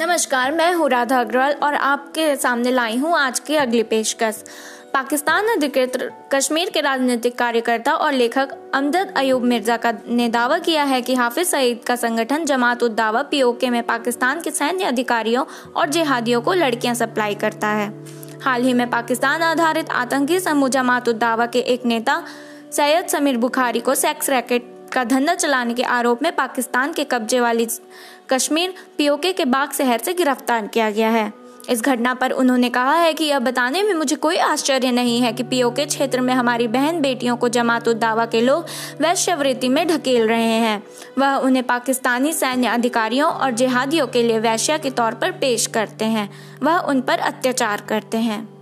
नमस्कार, मैं हूँ राधा अग्रवाल और आपके सामने लाई हूँ आज की अगली पेशकश। पाकिस्तान अधिकृत कश्मीर के राजनीतिक कार्यकर्ता और लेखक अमजद अयूब मिर्ज़ा का ने दावा किया है कि हाफिज सईद का संगठन जमात उद्दावा पीओके में पाकिस्तान के सैन्य अधिकारियों और जिहादियों को लड़कियाँ सप्लाई करता है। हाल ही में पाकिस्तान आधारित आतंकी समूह जमात उद्दावा के एक नेता, सैयद समीर बुखारी को सेक्स रैकेट का धंधा चलाने के आरोप में पाकिस्तान के कब्जे वाली कश्मीर पीओके के बाग शहर से गिरफ़्तार किया गया है। इस घटना पर उन्होंने कहा है कि यह बताने में मुझे कोई आश्चर्य नहीं है कि पीओके क्षेत्र में हमारी बहन बेटियों को जमात दावा के लोग वैश्यवृत्ति में ढकेल रहे हैं। वह उन्हें पाकिस्तानी सैन्य अधिकारियों और जिहादियों के लिए वैश्या के तौर पर पेश करते हैं। वह उन पर अत्याचार करते हैं।